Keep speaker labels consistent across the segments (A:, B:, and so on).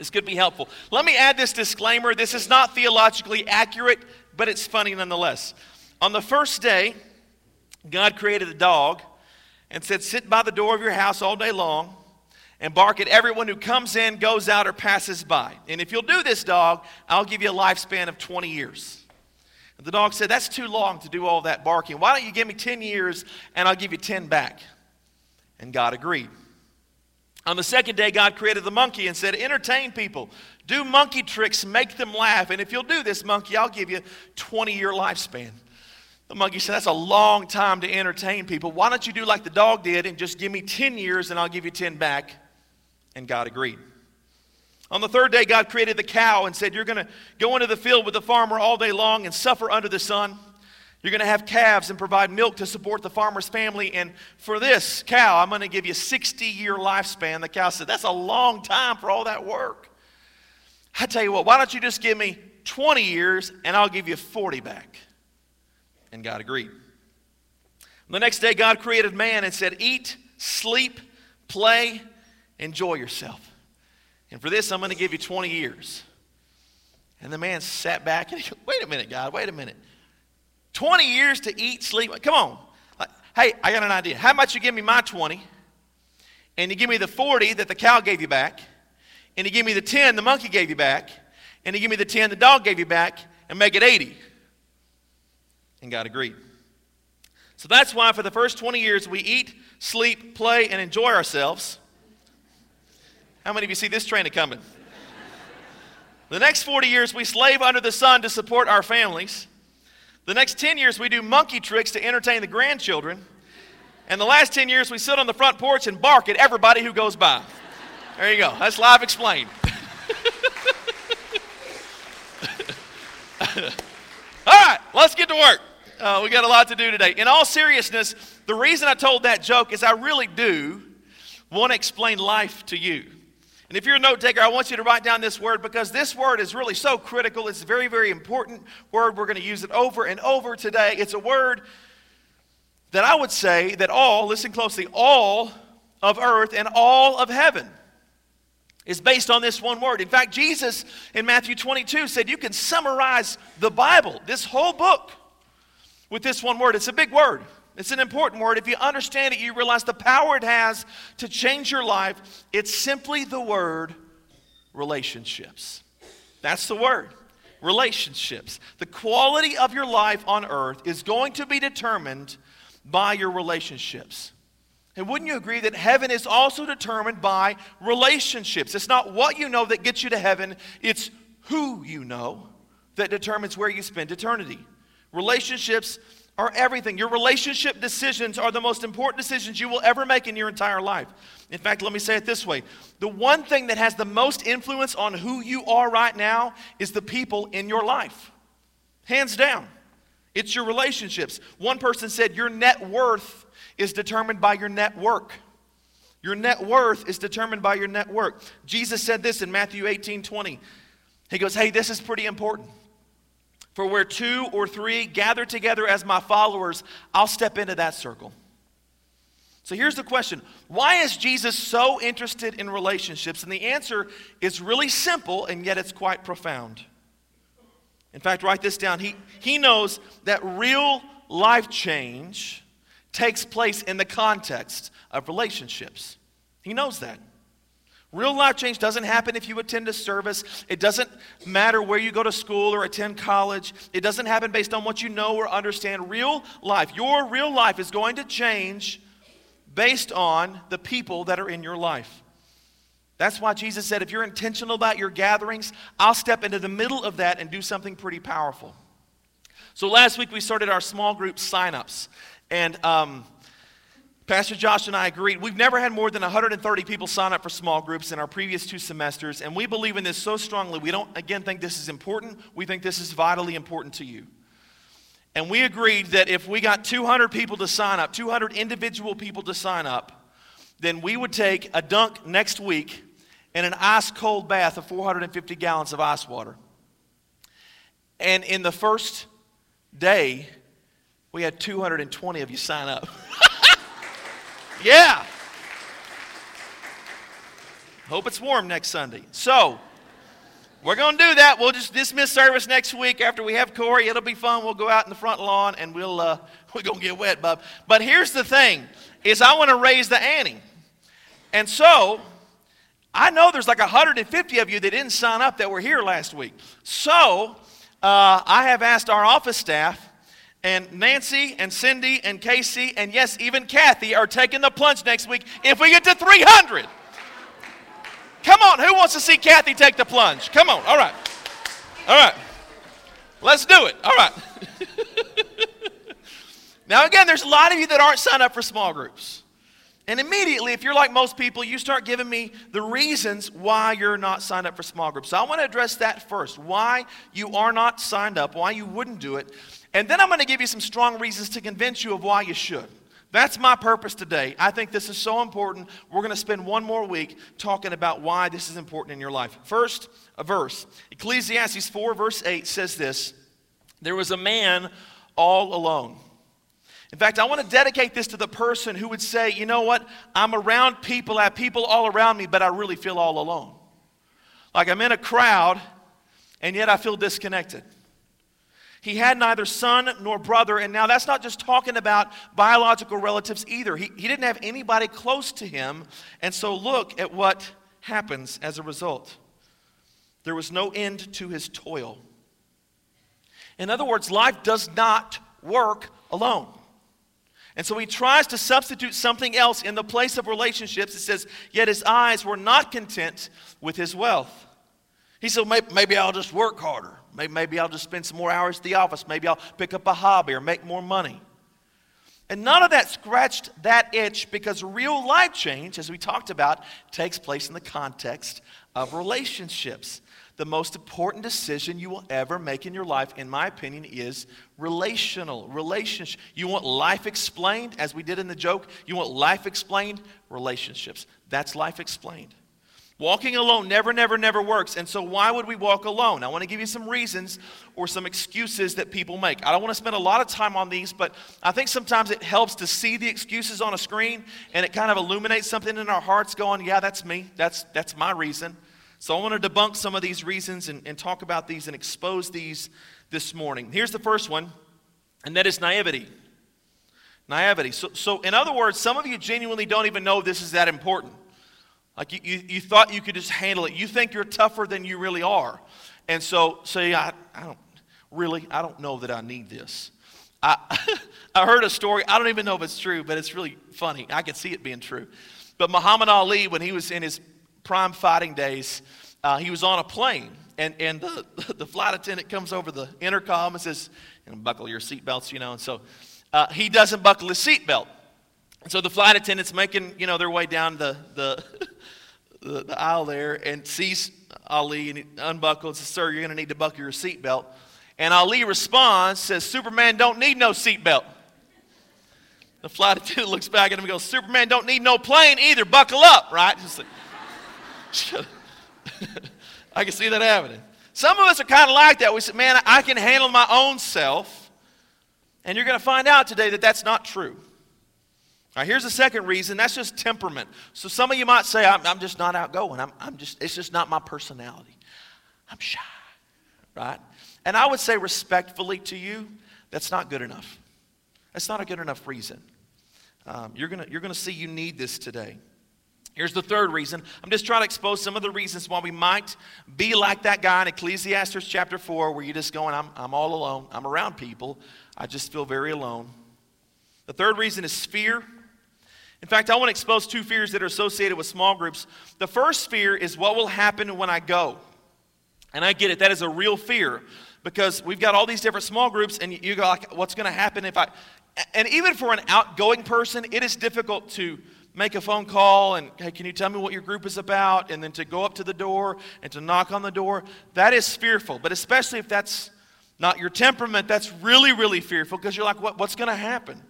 A: This could be helpful. Let me add this disclaimer. This is not theologically accurate, but it's funny nonetheless. On the first day, God created a dog and said, Sit by the door of your house all day long and bark at everyone who comes in, goes out, or passes by. And if you'll do this, dog, I'll give you a lifespan of 20 years. And the dog said, That's too long to do all that barking. Why don't you give me 10 years and I'll give you 10 back? And God agreed. On the second day, God created the monkey and said, Entertain people, do monkey tricks, make them laugh. And if you'll do this, monkey, I'll give you 20 year lifespan. The monkey said, That's a long time to entertain people. Why don't you do like the dog did and just give me 10 years and I'll give you 10 back? And God agreed. On the third day, God created the cow and said, You're going to go into the field with the farmer all day long and suffer under the sun. You're going to have calves and provide milk to support the farmer's family. And for this cow, I'm going to give you 60 year lifespan. The cow said, That's a long time for all that work. I tell you what, why don't you just give me 20 years and I'll give you 40 back? And God agreed. The next day, God created man and said, Eat, sleep, play, enjoy yourself. And for this, I'm going to give you 20 years. And the man sat back and he goes, Wait a minute, God, wait a minute. 20 years to eat, sleep. Come on. Hey, I got an idea. How about you give me my 20, and you give me the 40 that the cow gave you back, and you give me the 10 the monkey gave you back, and you give me the 10 the dog gave you back, and make it 80? And God agreed. So that's why for the first 20 years we eat, sleep, play, and enjoy ourselves. How many of you see this train coming? the next 40 years we slave under the sun to support our families. The next 10 years, we do monkey tricks to entertain the grandchildren. And the last 10 years, we sit on the front porch and bark at everybody who goes by. There you go. That's live explained. all right, let's get to work. Uh, we got a lot to do today. In all seriousness, the reason I told that joke is I really do want to explain life to you. And if you're a note taker, I want you to write down this word because this word is really so critical. It's a very, very important word. We're going to use it over and over today. It's a word that I would say that all, listen closely, all of earth and all of heaven is based on this one word. In fact, Jesus in Matthew 22 said you can summarize the Bible, this whole book, with this one word. It's a big word. It's an important word. If you understand it, you realize the power it has to change your life. It's simply the word relationships. That's the word relationships. The quality of your life on earth is going to be determined by your relationships. And wouldn't you agree that heaven is also determined by relationships? It's not what you know that gets you to heaven, it's who you know that determines where you spend eternity. Relationships are everything. Your relationship decisions are the most important decisions you will ever make in your entire life. In fact, let me say it this way the one thing that has the most influence on who you are right now is the people in your life. Hands down. It's your relationships. One person said, Your net worth is determined by your network. Your net worth is determined by your network. Jesus said this in Matthew 18 20. He goes, Hey, this is pretty important. For where two or three gather together as my followers, I'll step into that circle. So here's the question Why is Jesus so interested in relationships? And the answer is really simple, and yet it's quite profound. In fact, write this down. He, he knows that real life change takes place in the context of relationships. He knows that. Real life change doesn't happen if you attend a service. It doesn't matter where you go to school or attend college. It doesn't happen based on what you know or understand. Real life, your real life is going to change based on the people that are in your life. That's why Jesus said, if you're intentional about your gatherings, I'll step into the middle of that and do something pretty powerful. So last week we started our small group signups. And um, Pastor Josh and I agreed. We've never had more than 130 people sign up for small groups in our previous two semesters, and we believe in this so strongly. We don't, again, think this is important. We think this is vitally important to you. And we agreed that if we got 200 people to sign up, 200 individual people to sign up, then we would take a dunk next week in an ice cold bath of 450 gallons of ice water. And in the first day, we had 220 of you sign up. Yeah. Hope it's warm next Sunday. So, We're going to do that. We'll just dismiss service next week after we have Corey. It'll be fun. We'll go out in the front lawn and we'll uh, we're going to get wet, bub. But here's the thing: is I want to raise the ante, and so I know there's like 150 of you that didn't sign up that were here last week. So uh, I have asked our office staff. And Nancy and Cindy and Casey and yes, even Kathy are taking the plunge next week if we get to 300. Come on, who wants to see Kathy take the plunge? Come on, all right. All right. Let's do it. All right. now, again, there's a lot of you that aren't signed up for small groups. And immediately, if you're like most people, you start giving me the reasons why you're not signed up for small groups. So I want to address that first why you are not signed up, why you wouldn't do it. And then I'm going to give you some strong reasons to convince you of why you should. That's my purpose today. I think this is so important. We're going to spend one more week talking about why this is important in your life. First, a verse. Ecclesiastes 4, verse 8 says this There was a man all alone. In fact, I want to dedicate this to the person who would say, you know what? I'm around people, I have people all around me, but I really feel all alone. Like I'm in a crowd, and yet I feel disconnected. He had neither son nor brother, and now that's not just talking about biological relatives either. He, he didn't have anybody close to him, and so look at what happens as a result. There was no end to his toil. In other words, life does not work alone. And so he tries to substitute something else in the place of relationships. It says, Yet his eyes were not content with his wealth. He said, Maybe I'll just work harder. Maybe I'll just spend some more hours at the office. Maybe I'll pick up a hobby or make more money. And none of that scratched that itch because real life change, as we talked about, takes place in the context of relationships. The most important decision you will ever make in your life, in my opinion, is relational. Relationship. You want life explained, as we did in the joke? You want life explained? Relationships. That's life explained. Walking alone never, never, never works. And so, why would we walk alone? I want to give you some reasons or some excuses that people make. I don't want to spend a lot of time on these, but I think sometimes it helps to see the excuses on a screen and it kind of illuminates something in our hearts going, yeah, that's me. That's, that's my reason. So, I want to debunk some of these reasons and, and talk about these and expose these this morning. Here's the first one, and that is naivety. Naivety. So, so in other words, some of you genuinely don't even know this is that important. Like you, you, you, thought you could just handle it. You think you're tougher than you really are. And so, say, I, I don't really, I don't know that I need this. I, I heard a story. I don't even know if it's true, but it's really funny. I can see it being true. But Muhammad Ali, when he was in his prime fighting days, uh, he was on a plane. And, and the, the flight attendant comes over the intercom and says, and buckle your seatbelts, you know. And so uh, he doesn't buckle his seatbelt. So the flight attendant's making, you know, their way down the, the the, the aisle there and sees Ali and he unbuckles says, Sir, you're going to need to buckle your seatbelt. And Ali responds, says, Superman don't need no seatbelt. The flight attendant looks back at him and goes, Superman don't need no plane either. Buckle up, right? Like, I can see that happening. Some of us are kind of like that. We say, man, I can handle my own self. And you're going to find out today that that's not true. Now, here's the second reason that's just temperament. So, some of you might say, I'm, I'm just not outgoing. I'm, I'm just, it's just not my personality. I'm shy, right? And I would say respectfully to you, that's not good enough. That's not a good enough reason. Um, you're going you're gonna see you need this today. Here's the third reason. I'm just trying to expose some of the reasons why we might be like that guy in Ecclesiastes chapter 4, where you're just going, I'm, I'm all alone. I'm around people. I just feel very alone. The third reason is fear. In fact, I want to expose two fears that are associated with small groups. The first fear is what will happen when I go. And I get it, that is a real fear because we've got all these different small groups, and you go, like, what's going to happen if I. And even for an outgoing person, it is difficult to make a phone call and, hey, can you tell me what your group is about? And then to go up to the door and to knock on the door. That is fearful. But especially if that's not your temperament, that's really, really fearful because you're like, what, what's going to happen?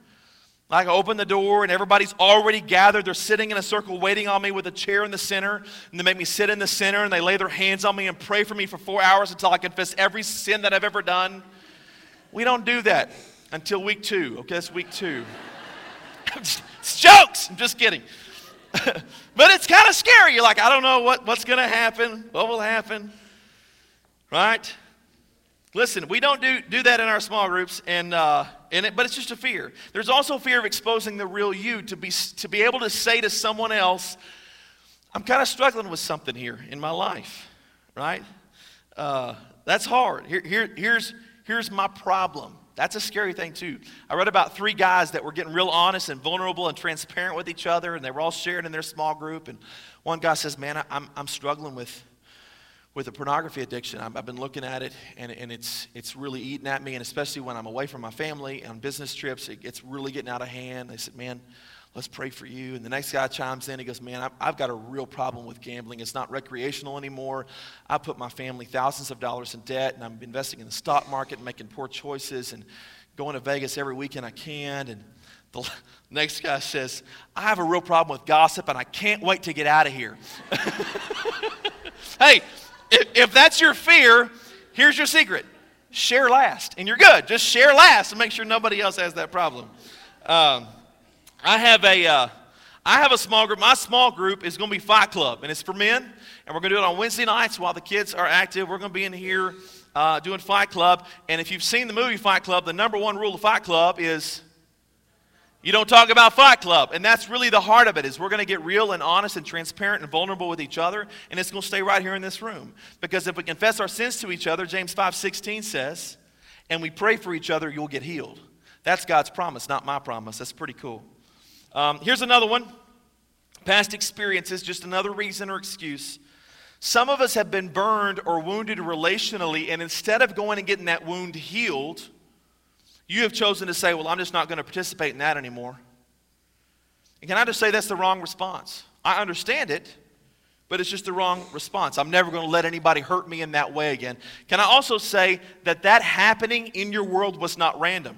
A: Like I open the door and everybody's already gathered. They're sitting in a circle waiting on me with a chair in the center. And they make me sit in the center and they lay their hands on me and pray for me for four hours until I confess every sin that I've ever done. We don't do that until week two. Okay, that's week two. it's jokes. I'm just kidding. but it's kind of scary. You're like, I don't know what, what's going to happen, what will happen. Right? Listen, we don't do, do that in our small groups, and, uh, in it, but it's just a fear. There's also fear of exposing the real you to be, to be able to say to someone else, I'm kind of struggling with something here in my life, right? Uh, that's hard. Here, here, here's, here's my problem. That's a scary thing, too. I read about three guys that were getting real honest and vulnerable and transparent with each other, and they were all sharing in their small group. And one guy says, Man, I, I'm, I'm struggling with with a pornography addiction. I've, been looking at it, and, and it's, it's really eating at me, and especially when I'm away from my family on business trips, it, it's really getting out of hand. They said, Man, let's pray for you. And the next guy chimes in. He goes, Man, I've, I've got a real problem with gambling. It's not recreational anymore. I put my family thousands of dollars in debt, and I'm investing in the stock market and making poor choices and going to Vegas every weekend I can. And the next guy says, I have a real problem with gossip, and I can't wait to get out of here. hey, if, if that's your fear, here's your secret share last, and you're good. Just share last and make sure nobody else has that problem. Um, I have a. Uh, I have a small group. My small group is going to be Fight Club, and it's for men. And we're going to do it on Wednesday nights while the kids are active. We're going to be in here uh, doing Fight Club. And if you've seen the movie Fight Club, the number one rule of Fight Club is you don't talk about Fight Club. And that's really the heart of it is we're going to get real and honest and transparent and vulnerable with each other. And it's going to stay right here in this room. Because if we confess our sins to each other, James 5.16 says, and we pray for each other, you'll get healed. That's God's promise, not my promise. That's pretty cool. Um, here's another one. Past experiences, just another reason or excuse. Some of us have been burned or wounded relationally, and instead of going and getting that wound healed, you have chosen to say, Well, I'm just not going to participate in that anymore. And can I just say that's the wrong response? I understand it, but it's just the wrong response. I'm never going to let anybody hurt me in that way again. Can I also say that that happening in your world was not random?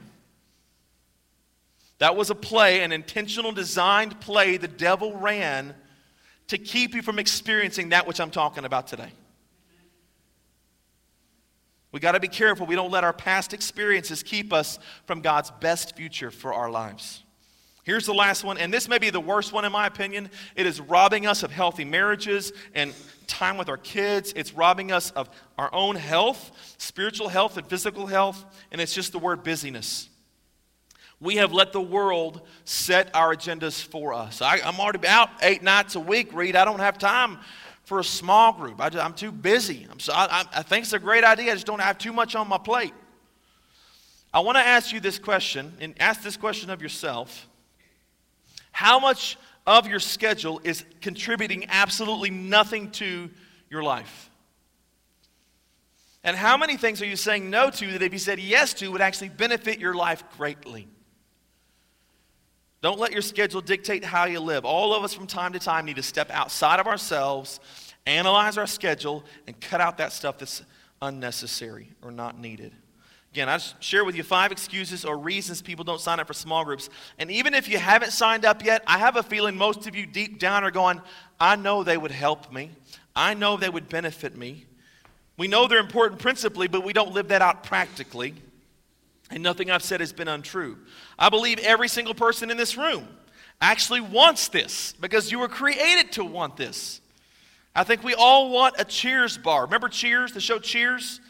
A: That was a play, an intentional, designed play the devil ran to keep you from experiencing that which I'm talking about today. We got to be careful we don't let our past experiences keep us from God's best future for our lives. Here's the last one, and this may be the worst one in my opinion. It is robbing us of healthy marriages and time with our kids. It's robbing us of our own health, spiritual health, and physical health, and it's just the word busyness. We have let the world set our agendas for us. I, am already out eight nights a week, Reed. I don't have time for a small group. I, am too busy. I'm so, I, I think it's a great idea. I just don't have too much on my plate. I want to ask you this question, and ask this question of yourself. How much of your schedule is contributing absolutely nothing to your life? And how many things are you saying no to that if you said yes to would actually benefit your life greatly? Don't let your schedule dictate how you live. All of us from time to time need to step outside of ourselves, analyze our schedule, and cut out that stuff that's unnecessary or not needed. Again, I share with you five excuses or reasons people don't sign up for small groups. And even if you haven't signed up yet, I have a feeling most of you deep down are going, I know they would help me. I know they would benefit me. We know they're important principally, but we don't live that out practically. And nothing I've said has been untrue. I believe every single person in this room actually wants this because you were created to want this. I think we all want a Cheers bar. Remember Cheers, the show Cheers?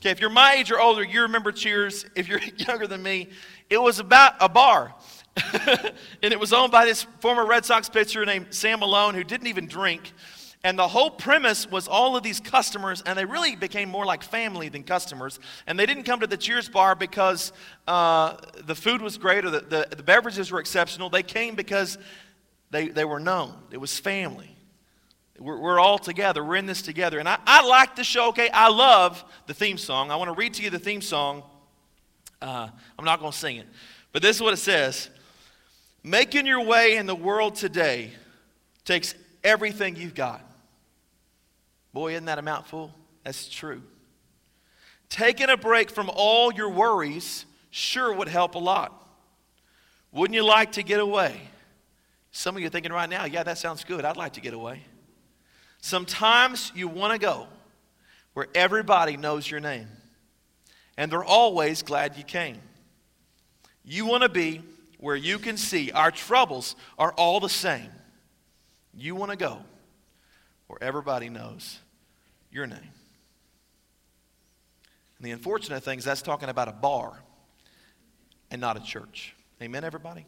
A: Okay, if you're my age or older, you remember Cheers. If you're younger than me, it was about a bar. and it was owned by this former Red Sox pitcher named Sam Malone who didn't even drink. And the whole premise was all of these customers, and they really became more like family than customers. And they didn't come to the Cheers bar because uh, the food was great or the, the, the, beverages were exceptional. They came because they, they were known. It was family. We're, we're all together. We're in this together. And I, I like the show, okay? I love the theme song. I want to read to you the theme song. Uh, I'm not going to sing it. But this is what it says Making your way in the world today takes everything you've got. Boy, isn't that a mouthful? That's true. Taking a break from all your worries sure would help a lot. Wouldn't you like to get away? Some of you are thinking right now, yeah, that sounds good. I'd like to get away. Sometimes you want to go where everybody knows your name, and they're always glad you came. You want to be where you can see our troubles are all the same. You want to go where everybody knows your name. And the unfortunate thing is that's talking about a bar and not a church. Amen, everybody?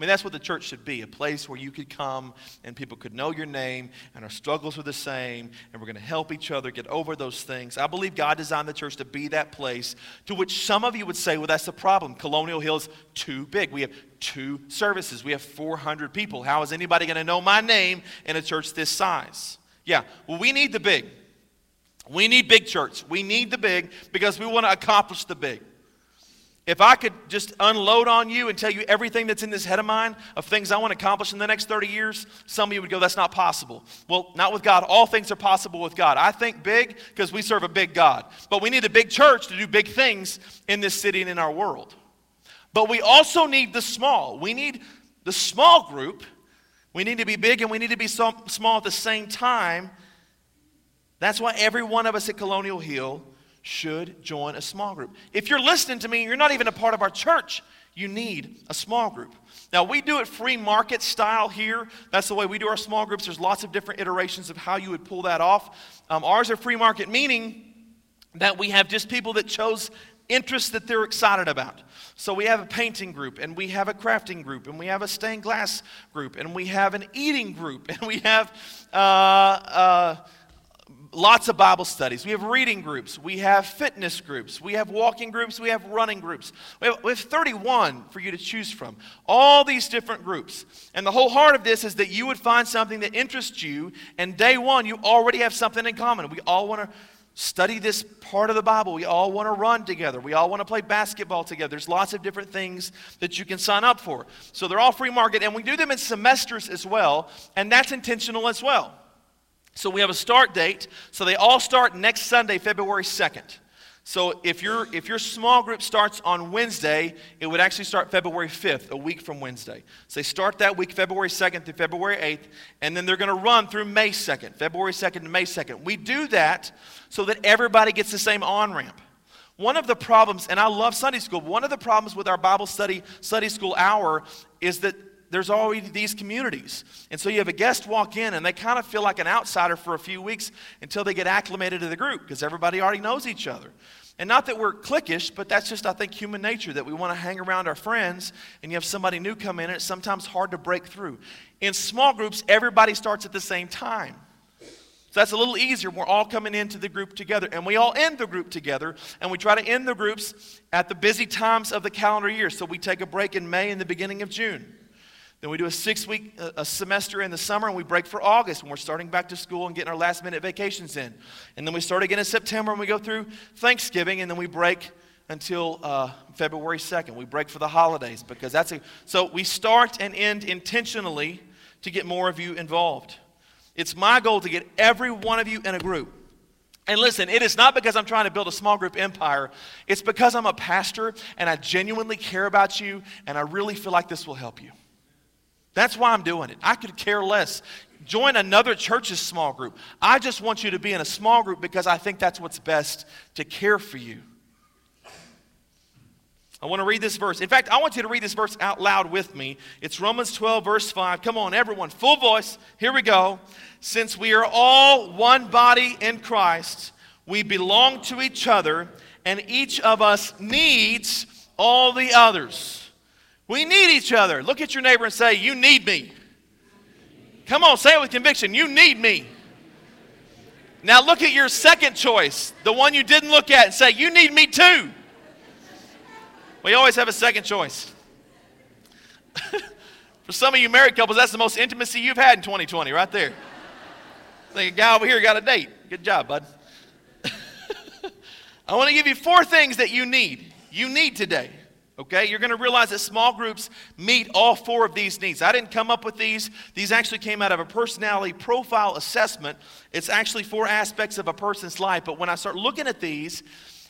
A: I mean, that's what the church should be a place where you could come and people could know your name and our struggles are the same and we're going to help each other get over those things. I believe God designed the church to be that place to which some of you would say, well, that's the problem. Colonial Hill's too big. We have two services, we have 400 people. How is anybody going to know my name in a church this size? Yeah, well, we need the big. We need big church. We need the big because we want to accomplish the big. If I could just unload on you and tell you everything that's in this head of mine of things I want to accomplish in the next 30 years, some of you would go, that's not possible. Well, not with God. All things are possible with God. I think big because we serve a big God. But we need a big church to do big things in this city and in our world. But we also need the small. We need the small group. We need to be big and we need to be small at the same time. That's why every one of us at Colonial Hill should join a small group. If you're listening to me, you're not even a part of our church, you need a small group. Now, we do it free market style here. That's the way we do our small groups. There's lots of different iterations of how you would pull that off. Um, ours are free market, meaning that we have just people that chose interests that they're excited about. So we have a painting group, and we have a crafting group, and we have a stained glass group, and we have an eating group, and we have uh, uh, lots of Bible studies. We have reading groups. We have fitness groups. We have walking groups. We have running groups. We have, we have 31 for you to choose from. All these different groups. And the whole heart of this is that you would find something that interests you, and day one, you already have something in common. We all want to study this part of the Bible. We all want to run together. We all want to play basketball together. There's lots of different things that you can sign up for. So they're all free market, and we do them in semesters as well, and that's intentional as well. So we have a start date. So they all start next Sunday, February 2nd. So if, your if your small group starts on Wednesday, it would actually start February 5th, a week from Wednesday. So they start that week, February 2nd through February 8th, and then they're going to run through May 2nd, February 2nd to May 2nd. We do that so that everybody gets the same on ramp. One of the problems, and I love Sunday school, one of the problems with our Bible study, Sunday school hour is that there's already these communities. And so you have a guest walk in and they kind of feel like an outsider for a few weeks until they get acclimated to the group because everybody already knows each other. And not that we're cliquish, but that's just, I think, human nature that we want to hang around our friends and you have somebody new come in and it's sometimes hard to break through. In small groups, everybody starts at the same time. So that's a little easier. We're all coming into the group together, and we all end the group together, and we try to end the groups at the busy times of the calendar year. So we take a break in May and the beginning of June. Then we do a six week a semester in the summer and we break for August when we're starting back to school and getting our last minute vacations in. And then we start again in September and we go through Thanksgiving and then we break until uh, February 2nd. We break for the holidays because that's a. So we start and end intentionally to get more of you involved. It's my goal to get every one of you in a group. And listen, it is not because I'm trying to build a small group empire. It's because I'm a pastor and I genuinely care about you and I really feel like this will help you. That's why I'm doing it. I could care less. Join another church's small group. I just want you to be in a small group because I think that's what's best to care for you. I want to read this verse. In fact, I want you to read this verse out loud with me. It's Romans 12, verse 5. Come on, everyone, full voice. Here we go. Since we are all one body in Christ, we belong to each other, and each of us needs all the others. We need each other. Look at your neighbor and say, You need me. Come on, say it with conviction. You need me. Now look at your second choice, the one you didn't look at, and say, You need me too. We always have a second choice. For some of you married couples, that's the most intimacy you've had in 2020, right there. Think a guy over here got a date. Good job, bud. I want to give you four things that you need. You need today. Okay, you're going to realize that small groups meet all four of these needs. I didn't come up with these. These actually came out of a personality profile assessment. It's actually four aspects of a person's life. But when I start looking at these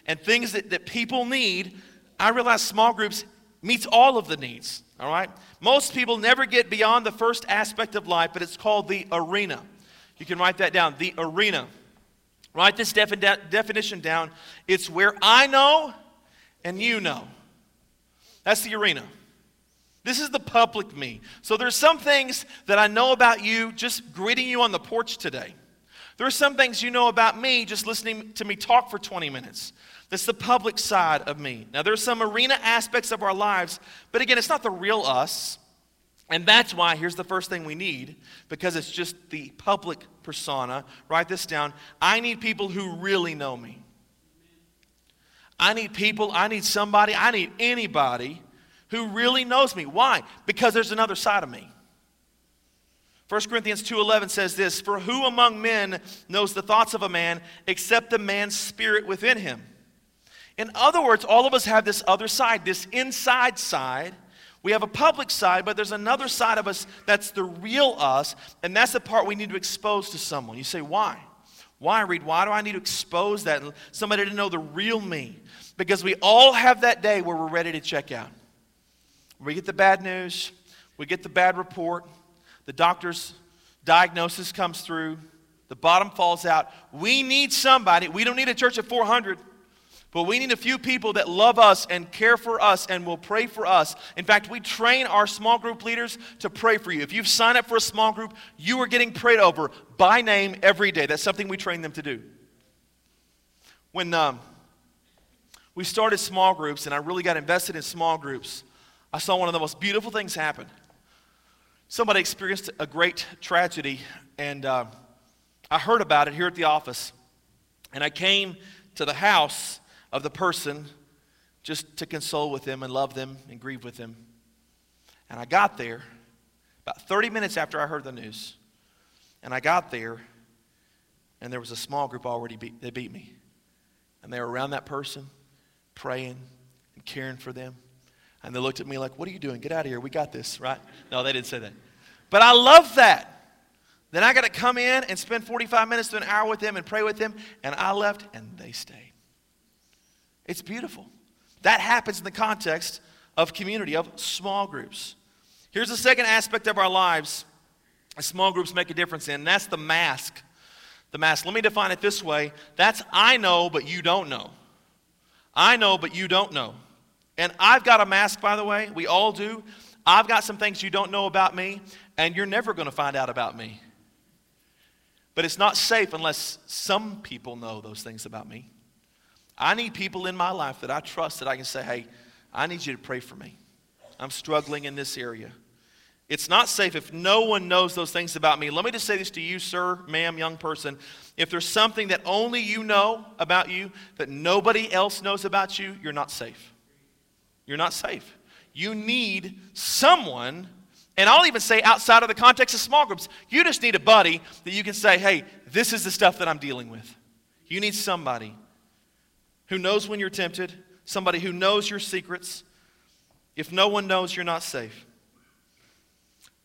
A: and things that, that people need, I realize small groups meets all of the needs. All right? Most people never get beyond the first aspect of life, but it's called the arena. You can write that down the arena. Write this definition down. It's where I know and you know. That's the arena. This is the public me. So there's some things that I know about you just greeting you on the porch today. There are some things you know about me just listening to me talk for 20 minutes. That's the public side of me. Now, there's some arena aspects of our lives, but again, it's not the real us. And that's why, here's the first thing we need, because it's just the public persona. Write this down. I need people who really know me. I need people, I need somebody, I need anybody who really knows me. Why? Because there's another side of me. 1 Corinthians 2:11 says this, "For who among men knows the thoughts of a man except the man's spirit within him?" In other words, all of us have this other side, this inside side. We have a public side, but there's another side of us that's the real us, and that's the part we need to expose to someone. You say, "Why?" Why, Reed? Why do I need to expose that? Somebody to know the real me. Because we all have that day where we're ready to check out. We get the bad news, we get the bad report, the doctor's diagnosis comes through, the bottom falls out. We need somebody. We don't need a church of 400. But we need a few people that love us and care for us and will pray for us. In fact, we train our small group leaders to pray for you. If you've signed up for a small group, you are getting prayed over by name every day. That's something we train them to do. When um, we started small groups and I really got invested in small groups, I saw one of the most beautiful things happen somebody experienced a great tragedy, and uh, I heard about it here at the office. And I came to the house of the person just to console with them and love them and grieve with them. And I got there about 30 minutes after I heard the news. And I got there, and there was a small group already, beat, they beat me. And they were around that person, praying and caring for them. And they looked at me like, What are you doing? Get out of here. We got this, right? No, they didn't say that. But I love that. Then I got to come in and spend 45 minutes to an hour with them and pray with them. And I left and they stayed. It's beautiful. That happens in the context of community, of small groups. Here's the second aspect of our lives small groups make a difference in, and that's the mask. The mask. Let me define it this way that's I know, but you don't know. I know, but you don't know. And I've got a mask, by the way. We all do. I've got some things you don't know about me, and you're never going to find out about me. But it's not safe unless some people know those things about me. I need people in my life that I trust that I can say, hey, I need you to pray for me. I'm struggling in this area. It's not safe if no one knows those things about me. Let me just say this to you, sir, ma'am, young person. If there's something that only you know about you, that nobody else knows about you, you're not safe. You're not safe. You need someone, and I'll even say outside of the context of small groups, you just need a buddy that you can say, hey, this is the stuff that I'm dealing with. You need somebody who knows when you're tempted, somebody who knows your secrets. If no one knows, you're not safe.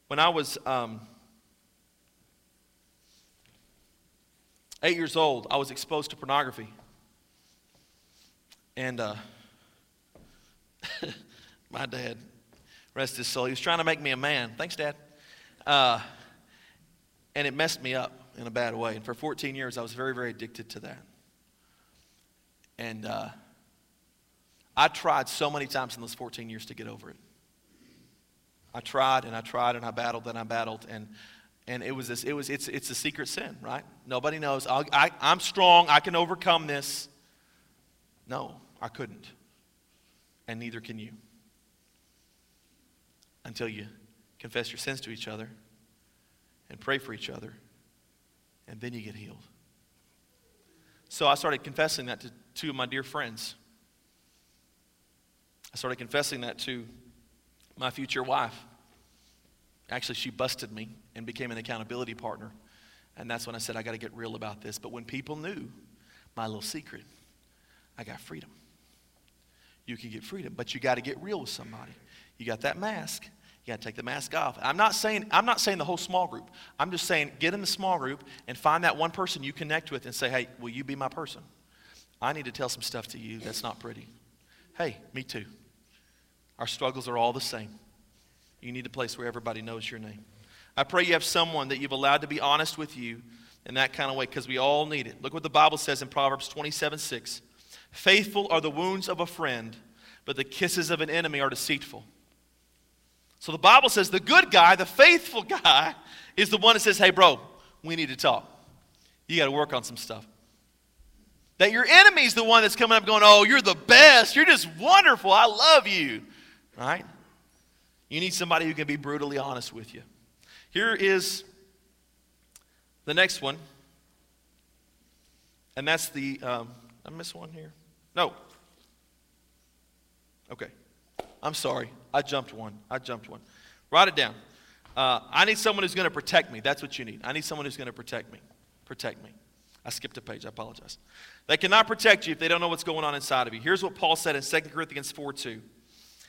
A: When I was um, eight years old, I was exposed to pornography. And uh, my dad, rest his soul, he was trying to make me a man. Thanks, Dad. Uh, and it messed me up in a bad way. And for 14 years, I was very, very addicted to that. And uh, I tried so many times in those 14 years to get over it. I tried and I tried and I battled and I battled and and it was this it was it's it's a secret sin right? Nobody knows. I'll, I, i'm strong. I can overcome this. No i couldn't. And neither can you. Until you confess your sins to each other and pray for each other, and then you get healed. So I started confessing that to two of my dear friends. I started confessing that to my future wife. Actually, she busted me and became an accountability partner. And that's when I said, I got to get real about this. But when people knew my little secret, I got freedom you can get freedom. But you got to get real with somebody. You got that mask. You got to take the mask off. I'm not saying I'm not saying the whole small group. I'm just saying get in the small group and find that one person you connect with and say, "Hey, will you be my person? I need to tell some stuff to you that's not pretty." Hey, me too. Our struggles are all the same. You need a place where everybody knows your name. I pray you have someone that you've allowed to be honest with you in that kind of way because we all need it. Look what the Bible says in Proverbs 27 6. Faithful are the wounds of a friend, but the kisses of an enemy are deceitful. So the Bible says the good guy, the faithful guy, is the one that says, hey, bro, we need to talk. You got to work on some stuff. That your enemy's the one that's coming up going, Oh, you're the best. You're just wonderful. I love you. Right? You need somebody who can be brutally honest with you. Here is the next one. And that's the, um, I miss one here? No. Okay. I'm sorry. I jumped one. I jumped one. Write it down. Uh, I need someone who's going to protect me. That's what you need. I need someone who's going to protect me. Protect me. I skipped a page. I apologize. They cannot protect you if they don't know what's going on inside of you. Here's what Paul said in 2 Corinthians 4 2. It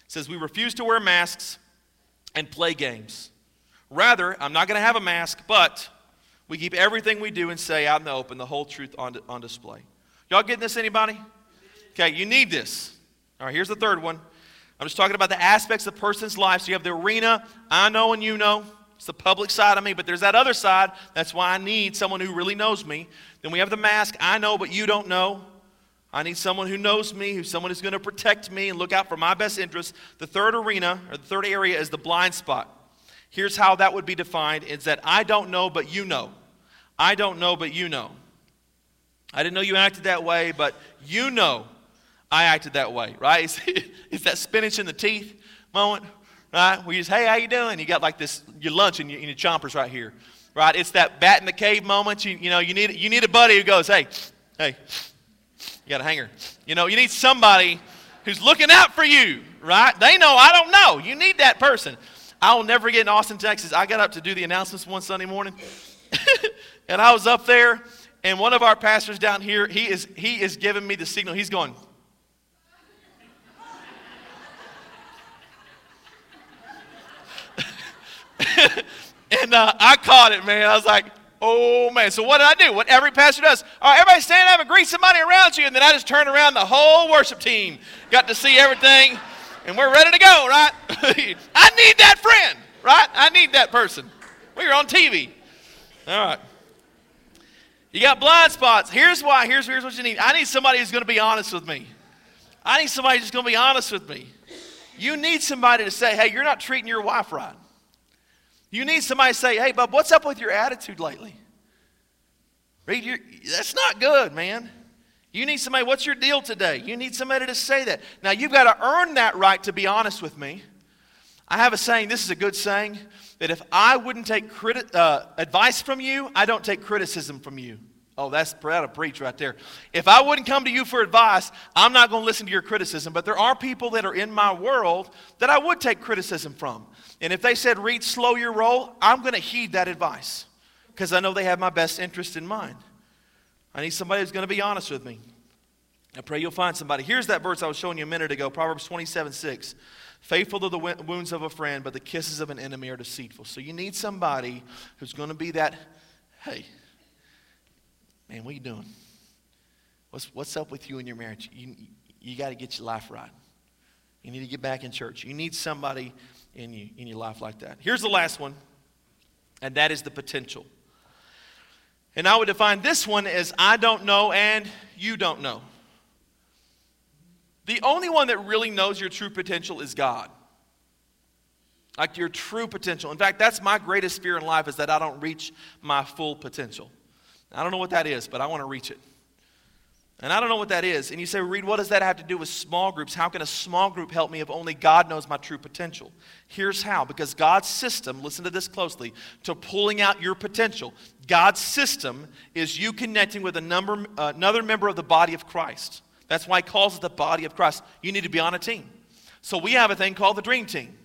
A: says, We refuse to wear masks and play games. Rather, I'm not going to have a mask, but we keep everything we do and say out in the open, the whole truth on, on display. Y'all getting this, anybody? Okay, you need this. All right, here's the third one. I'm just talking about the aspects of the person's life. So you have the arena, I know and you know. It's the public side of me, but there's that other side. That's why I need someone who really knows me. Then we have the mask, I know, but you don't know. I need someone who knows me, who's someone who's going to protect me and look out for my best interests. The third arena, or the third area, is the blind spot. Here's how that would be defined is that I don't know, but you know. I don't know, but you know. I didn't know you acted that way, but you know I acted that way, right? It's that spinach in the teeth moment, right? You just, hey, how you doing? You got like this, your lunch and your, and your chompers right here, right? It's that bat in the cave moment. You, you know, you need, you need a buddy who goes, hey, hey, you got a hanger. You know, you need somebody who's looking out for you, right? They know, I don't know. You need that person. I will never get in Austin, Texas. I got up to do the announcements one Sunday morning, and I was up there, and one of our pastors down here, he is, he is giving me the signal. He's going, and uh, I caught it, man. I was like, oh, man. So what did I do? What every pastor does. All right, everybody stand up and greet somebody around you. And then I just turned around the whole worship team. Got to see everything. And we're ready to go, right? I need that friend, right? I need that person. We were on TV. All right. You got blind spots. Here's why. Here's, here's what you need. I need somebody who's going to be honest with me. I need somebody who's going to be honest with me. You need somebody to say, hey, you're not treating your wife right. You need somebody to say, hey, Bub, what's up with your attitude lately? Reed that's not good, man. You need somebody, what's your deal today? You need somebody to say that. Now, you've got to earn that right to be honest with me. I have a saying, this is a good saying, that if I wouldn't take criti- uh, advice from you, I don't take criticism from you. Oh, that's that'll preach right there. If I wouldn't come to you for advice, I'm not going to listen to your criticism. But there are people that are in my world that I would take criticism from. And if they said, Reed slow your roll, I'm going to heed that advice because I know they have my best interest in mind. I need somebody who's going to be honest with me. I pray you'll find somebody. Here's that verse I was showing you a minute ago Proverbs 27 6. Faithful to the wounds of a friend, but the kisses of an enemy are deceitful. So you need somebody who's going to be that, hey, man, what are you doing? What's, what's up with you and your marriage? You, you got to get your life right. You need to get back in church. You need somebody in, you, in your life like that. Here's the last one, and that is the potential. And I would define this one as I don't know and you don't know. The only one that really knows your true potential is God. Like your true potential. In fact, that's my greatest fear in life is that I don't reach my full potential. I don't know what that is, but I want to reach it. And I don't know what that is. And you say, Reed, what does that have to do with small groups? How can a small group help me if only God knows my true potential? Here's how because God's system, listen to this closely, to pulling out your potential, God's system is you connecting with number, uh, another member of the body of Christ. That's why he calls it the body of Christ. You need to be on a team. So we have a thing called the dream team.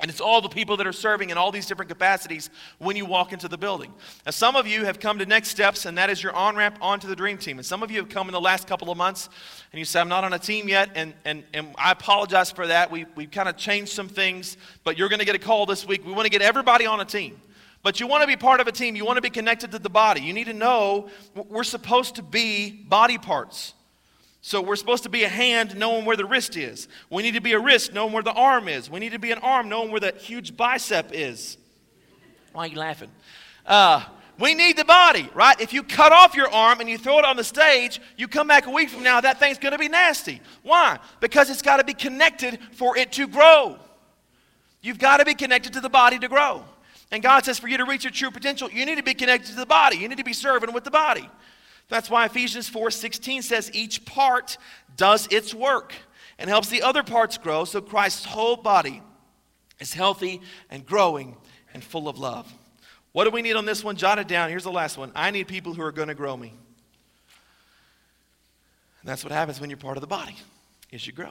A: And it's all the people that are serving in all these different capacities when you walk into the building. Now, some of you have come to next steps, and that is your on ramp onto the dream team. And some of you have come in the last couple of months, and you say, I'm not on a team yet, and, and, and I apologize for that. We, we've kind of changed some things, but you're going to get a call this week. We want to get everybody on a team. But you want to be part of a team, you want to be connected to the body. You need to know we're supposed to be body parts. So we're supposed to be a hand knowing where the wrist is. We need to be a wrist knowing where the arm is. We need to be an arm knowing where that huge bicep is. Why are you laughing? Uh, we need the body, right? If you cut off your arm and you throw it on the stage, you come back a week from now, that thing's going to be nasty. Why? Because it's got to be connected for it to grow. You've got to be connected to the body to grow. And God says for you to reach your true potential, you need to be connected to the body. You need to be serving with the body. That's why Ephesians 4:16 says each part does its work and helps the other parts grow so Christ's whole body is healthy and growing and full of love. What do we need on this one? Jot it down. Here's the last one. I need people who are going to grow me. And that's what happens when you're part of the body, is you grow.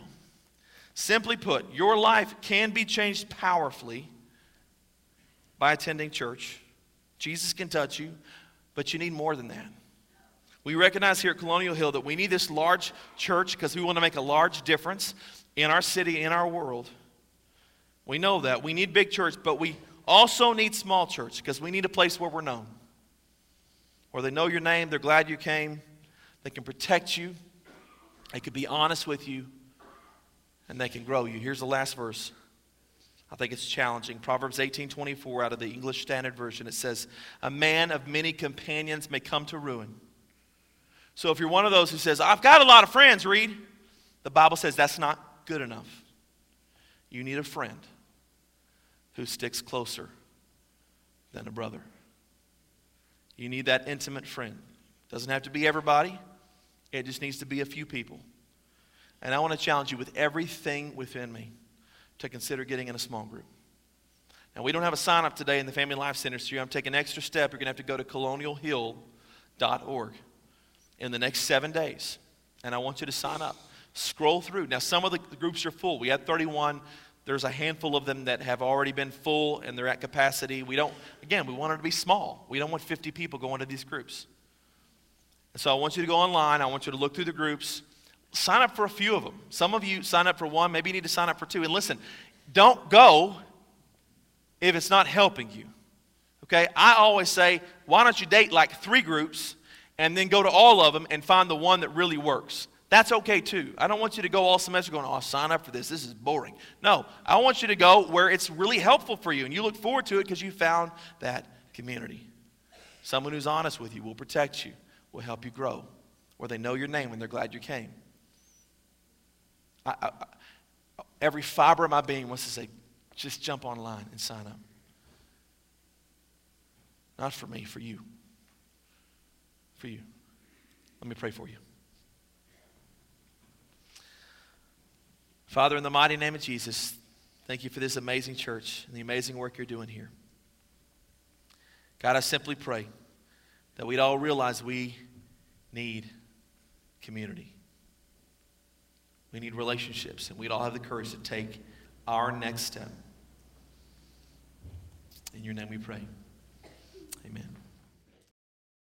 A: Simply put, your life can be changed powerfully by attending church. Jesus can touch you, but you need more than that. We recognize here at Colonial Hill that we need this large church because we want to make a large difference in our city, in our world. We know that. We need big church, but we also need small church because we need a place where we're known. Where they know your name, they're glad you came, they can protect you, they can be honest with you, and they can grow you. Here's the last verse. I think it's challenging. Proverbs 18:24 out of the English Standard Version. It says, "A man of many companions may come to ruin." So if you're one of those who says, "I've got a lot of friends," read, the Bible says that's not good enough. You need a friend who sticks closer than a brother. You need that intimate friend. Doesn't have to be everybody. It just needs to be a few people. And I want to challenge you with everything within me to consider getting in a small group. Now, we don't have a sign up today in the Family Life Center, so I'm taking an extra step. You're going to have to go to colonialhill.org in the next seven days. And I want you to sign up. Scroll through. Now, some of the groups are full. We had 31. There's a handful of them that have already been full and they're at capacity. We don't, again, we want it to be small. We don't want 50 people going to these groups. And so I want you to go online. I want you to look through the groups sign up for a few of them. Some of you sign up for one, maybe you need to sign up for two. And listen, don't go if it's not helping you. Okay? I always say, why don't you date like three groups and then go to all of them and find the one that really works? That's okay too. I don't want you to go all semester going, oh, sign up for this. This is boring. No, I want you to go where it's really helpful for you and you look forward to it because you found that community. Someone who's honest with you will protect you, will help you grow, where they know your name and they're glad you came. I, I, every fiber of my being wants to say, just jump online and sign up. Not for me, for you. For you. Let me pray for you. Father, in the mighty name of Jesus, thank you for this amazing church and the amazing work you're doing here. God, I simply pray that we'd all realize we need community. We need relationships, and we'd all have the courage to take our next step. In your name we pray.